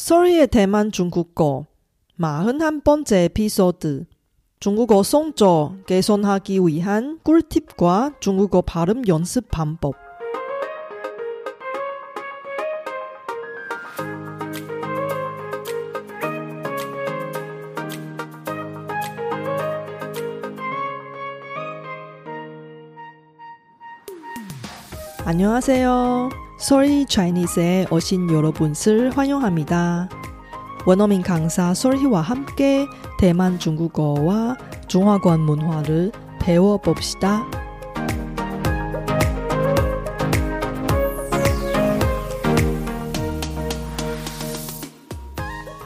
Sorry의 대만 중국어 41번째 에피소드 중국어 성조 개선하기 위한 꿀팁과 중국어 발음 연습 방법 안녕하세요. Sorry Chinese에 오신 여러분을 환영합니다. 원어민 강사 솔희와 함께 대만 중국어와 중화권 문화를 배워봅시다.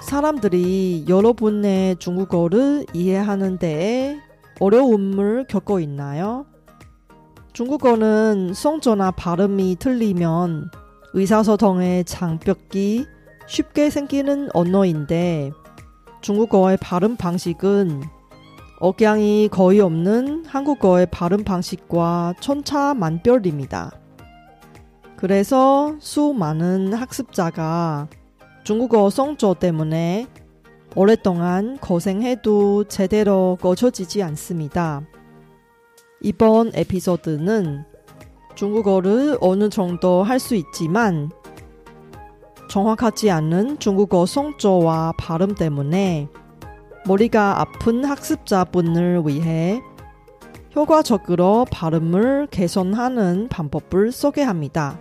사람들이 여러분의 중국어를 이해하는 데에 어려움을 겪고 있나요? 중국어는 성조나 발음이 틀리면 의사소통의 장벽이 쉽게 생기는 언어인데 중국어의 발음 방식은 억양이 거의 없는 한국어의 발음 방식과 천차만별입니다. 그래서 수많은 학습자가 중국어 성조 때문에 오랫동안 고생해도 제대로 고쳐지지 않습니다. 이번 에피소드는 중국어를 어느 정도 할 수 있지만 정확하지 않은 중국어 성조와 발음 때문에 머리가 아픈 학습자분을 위해 효과적으로 발음을 개선하는 방법을 소개합니다.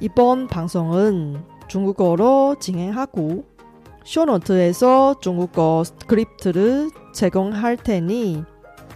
이번 방송은 중국어로 진행하고 쇼노트에서 중국어 스크립트를 제공할 테니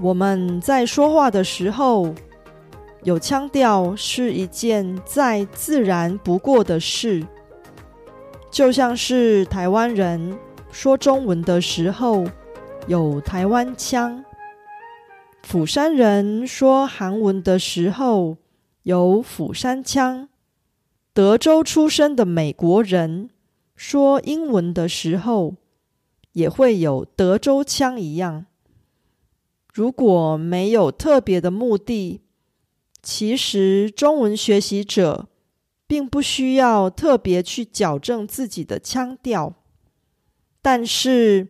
我们在说话的时候，有腔调是一件再自然不过的事，就像是台湾人。说中文的时候有台湾腔，釜山人说韩文的时候有釜山腔，德州出生的美国人说英文的时候也会有德州腔一样。如果没有特别的目的，其实中文学习者并不需要特别去矫正自己的腔调。但是，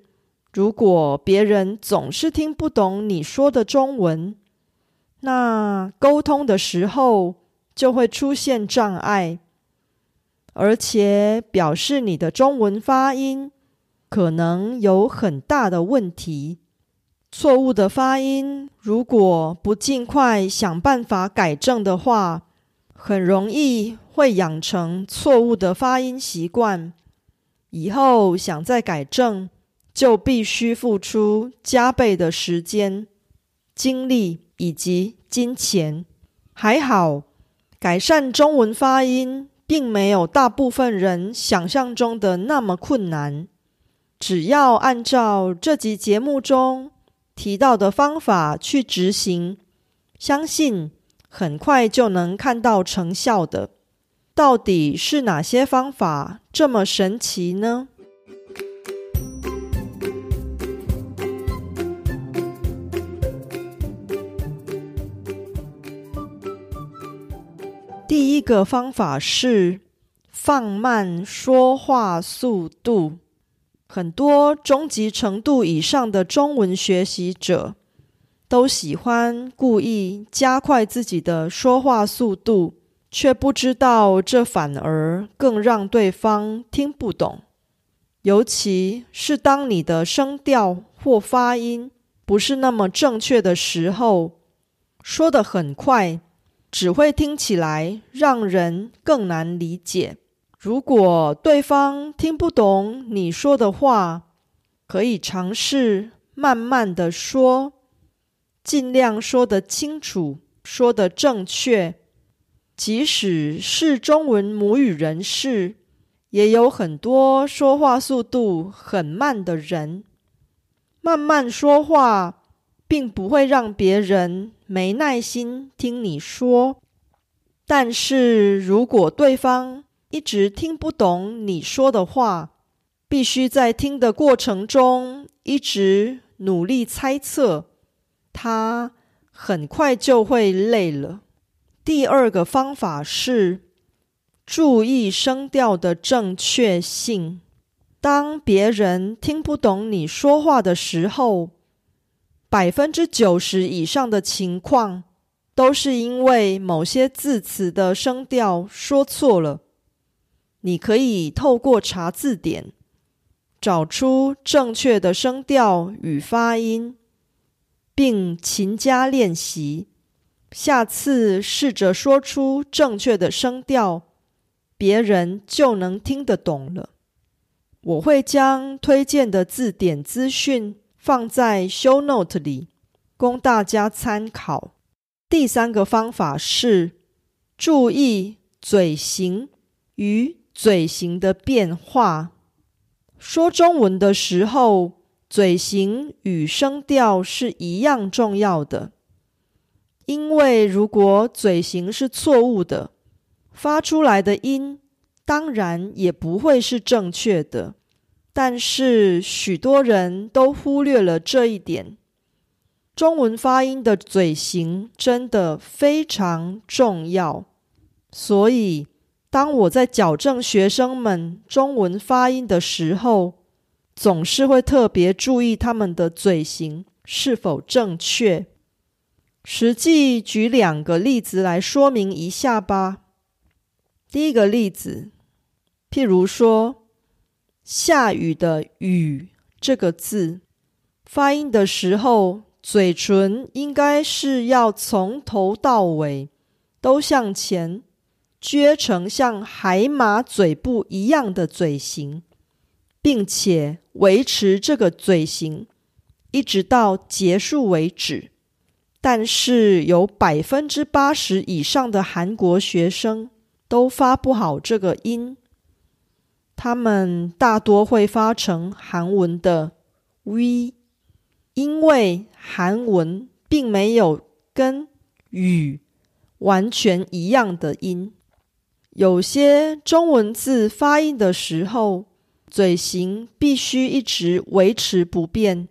如果别人总是听不懂你说的中文，那沟通的时候就会出现障碍，而且表示你的中文发音可能有很大的问题。错误的发音，如果不尽快想办法改正的话，很容易会养成错误的发音习惯。以后想再改正，就必须付出加倍的时间、精力以及金钱。还好，改善中文发音并没有大部分人想象中的那么困难。只要按照这集节目中提到的方法去执行，相信很快就能看到成效的。到底是哪些方法这么神奇呢？第一个方法是放慢说话速度。很多中级程度以上的中文学习者都喜欢故意加快自己的说话速度。却不知道，这反而更让对方听不懂。尤其是当你的声调或发音不是那么正确的时候，说的很快，只会听起来让人更难理解。如果对方听不懂你说的话，可以尝试慢慢的说，尽量说得清楚，说得正确。即使是中文母语人士，也有很多说话速度很慢的人。慢慢说话，并不会让别人没耐心听你说。但是如果对方一直听不懂你说的话，必须在听的过程中一直努力猜测，他很快就会累了。第二个方法是注意声调的正确性。当别人听不懂你说话的时候，百分之九十以上的情况都是因为某些字词的声调说错了。你可以透过查字典，找出正确的声调与发音，并勤加练习。下次试着说出正确的声调，别人就能听得懂了。我会将推荐的字典资讯放在 Show Note 里，供大家参考。第三个方法是注意嘴型与。嘴型的变化，说中文的时候，嘴型与声调是一样重要的。因为如果嘴型是错误的，发出来的音当然也不会是正确的。但是许多人都忽略了这一点。中文发音的嘴型真的非常重要，所以。当我在矫正学生们中文发音的时候，总是会特别注意他们的嘴型是否正确。实际举两个例子来说明一下吧。第一个例子，譬如说“下雨”的“雨”这个字，发音的时候，嘴唇应该是要从头到尾都向前。撅成像海马嘴部一样的嘴型，并且维持这个嘴型一直到结束为止。但是有百分之八十以上的韩国学生都发不好这个音，他们大多会发成韩文的 “v”，因为韩文并没有跟“语”完全一样的音。有些中文字发音的时候，嘴型必须一直维持不变；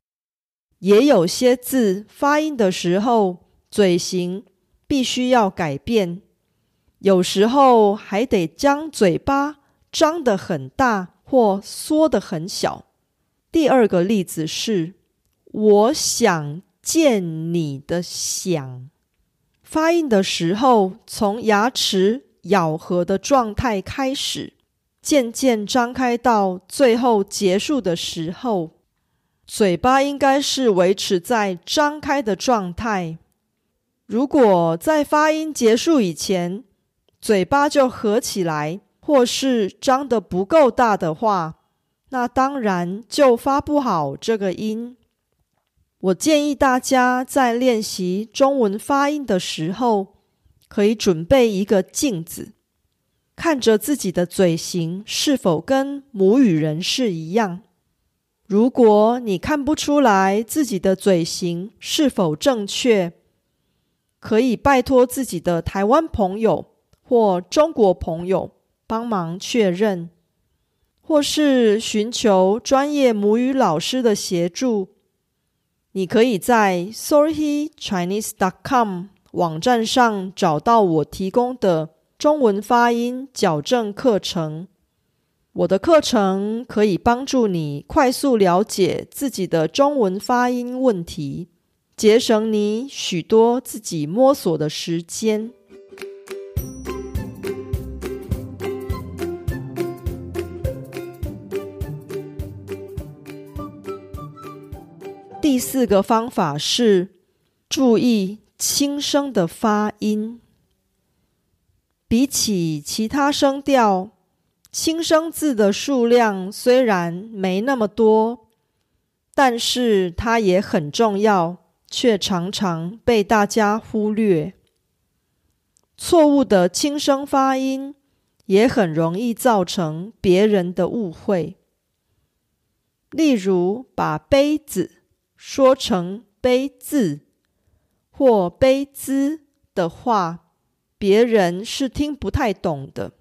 也有些字发音的时候，嘴型必须要改变。有时候还得将嘴巴张得很大或缩得很小。第二个例子是“我想见你的想”，发音的时候从牙齿。咬合的状态开始，渐渐张开到最后结束的时候，嘴巴应该是维持在张开的状态。如果在发音结束以前，嘴巴就合起来，或是张得不够大的话，那当然就发不好这个音。我建议大家在练习中文发音的时候。可以准备一个镜子，看着自己的嘴型是否跟母语人士一样。如果你看不出来自己的嘴型是否正确，可以拜托自己的台湾朋友或中国朋友帮忙确认，或是寻求专业母语老师的协助。你可以在 sorrychinese.com。网站上找到我提供的中文发音矫正课程。我的课程可以帮助你快速了解自己的中文发音问题，节省你许多自己摸索的时间。第四个方法是注意。轻声的发音，比起其他声调，轻声字的数量虽然没那么多，但是它也很重要，却常常被大家忽略。错误的轻声发音，也很容易造成别人的误会。例如，把杯子说成杯字或悲兹的话，别人是听不太懂的。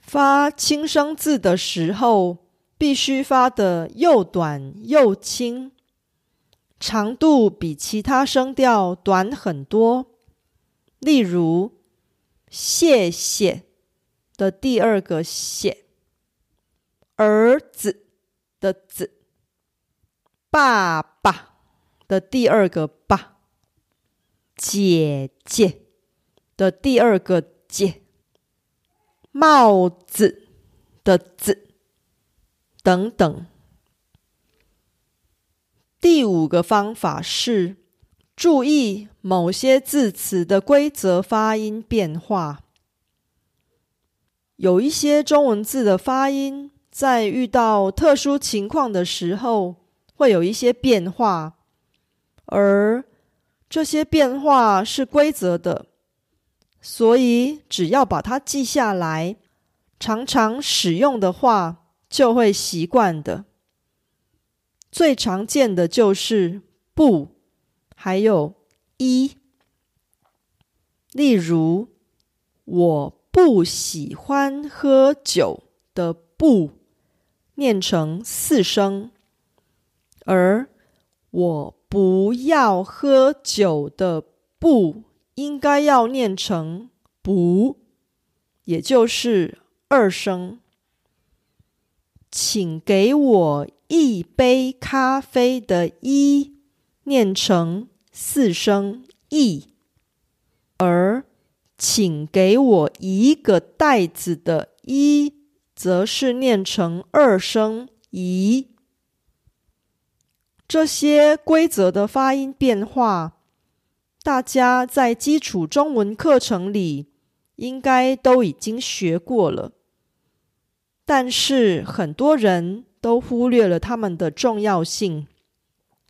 发轻声字的时候，必须发的又短又轻。长度比其他声调短很多。例如，“谢谢”的第二个“谢”，“儿子”的“子”，“爸爸”的第二个“爸”，“姐姐”的第二个“姐”，“帽子”的“子”等等。第五个方法是注意某些字词的规则发音变化。有一些中文字的发音，在遇到特殊情况的时候，会有一些变化，而这些变化是规则的，所以只要把它记下来，常常使用的话，就会习惯的。最常见的就是“不”，还有一。例如，我不喜欢喝酒的“不”念成四声，而我不要喝酒的“不”应该要念成“不”，也就是二声。请给我。一杯咖啡的“一”念成四声“一”，而请给我一个袋子的“一”则是念成二声“一”。这些规则的发音变化，大家在基础中文课程里应该都已经学过了，但是很多人。都忽略了它们的重要性，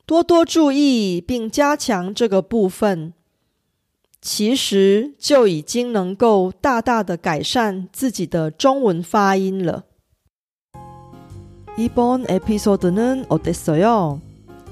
多多注意并加强这个部分，其实就已经能够大大的改善自己的中文发音了。이번에피소드는어땠어요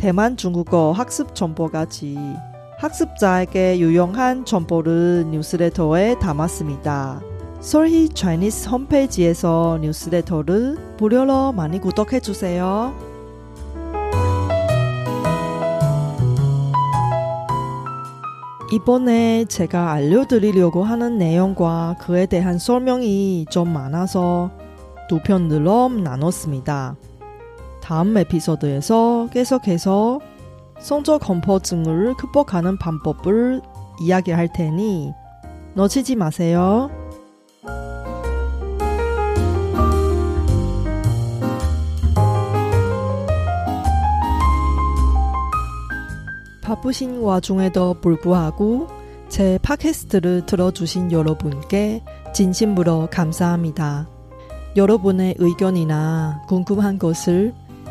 대만 중국어 학습 정보까지 학습자에게 유용한 정보를 뉴스레터에 담았습니다. 솔희 차이니스 홈페이지에서 뉴스레터를 무료로 많이 구독해 주세요. 이번에 제가 알려드리려고 하는 내용과 그에 대한 설명이 좀 많아서 두 편으로 나눴습니다. 다음 에피소드에서 계속해서 성적 공포증을 극복하는 방법을 이야기할 테니 놓치지 마세요. 바쁘신 와중에도 불구하고 제 팟캐스트를 들어주신 여러분께 진심으로 감사합니다. 여러분의 의견이나 궁금한 것을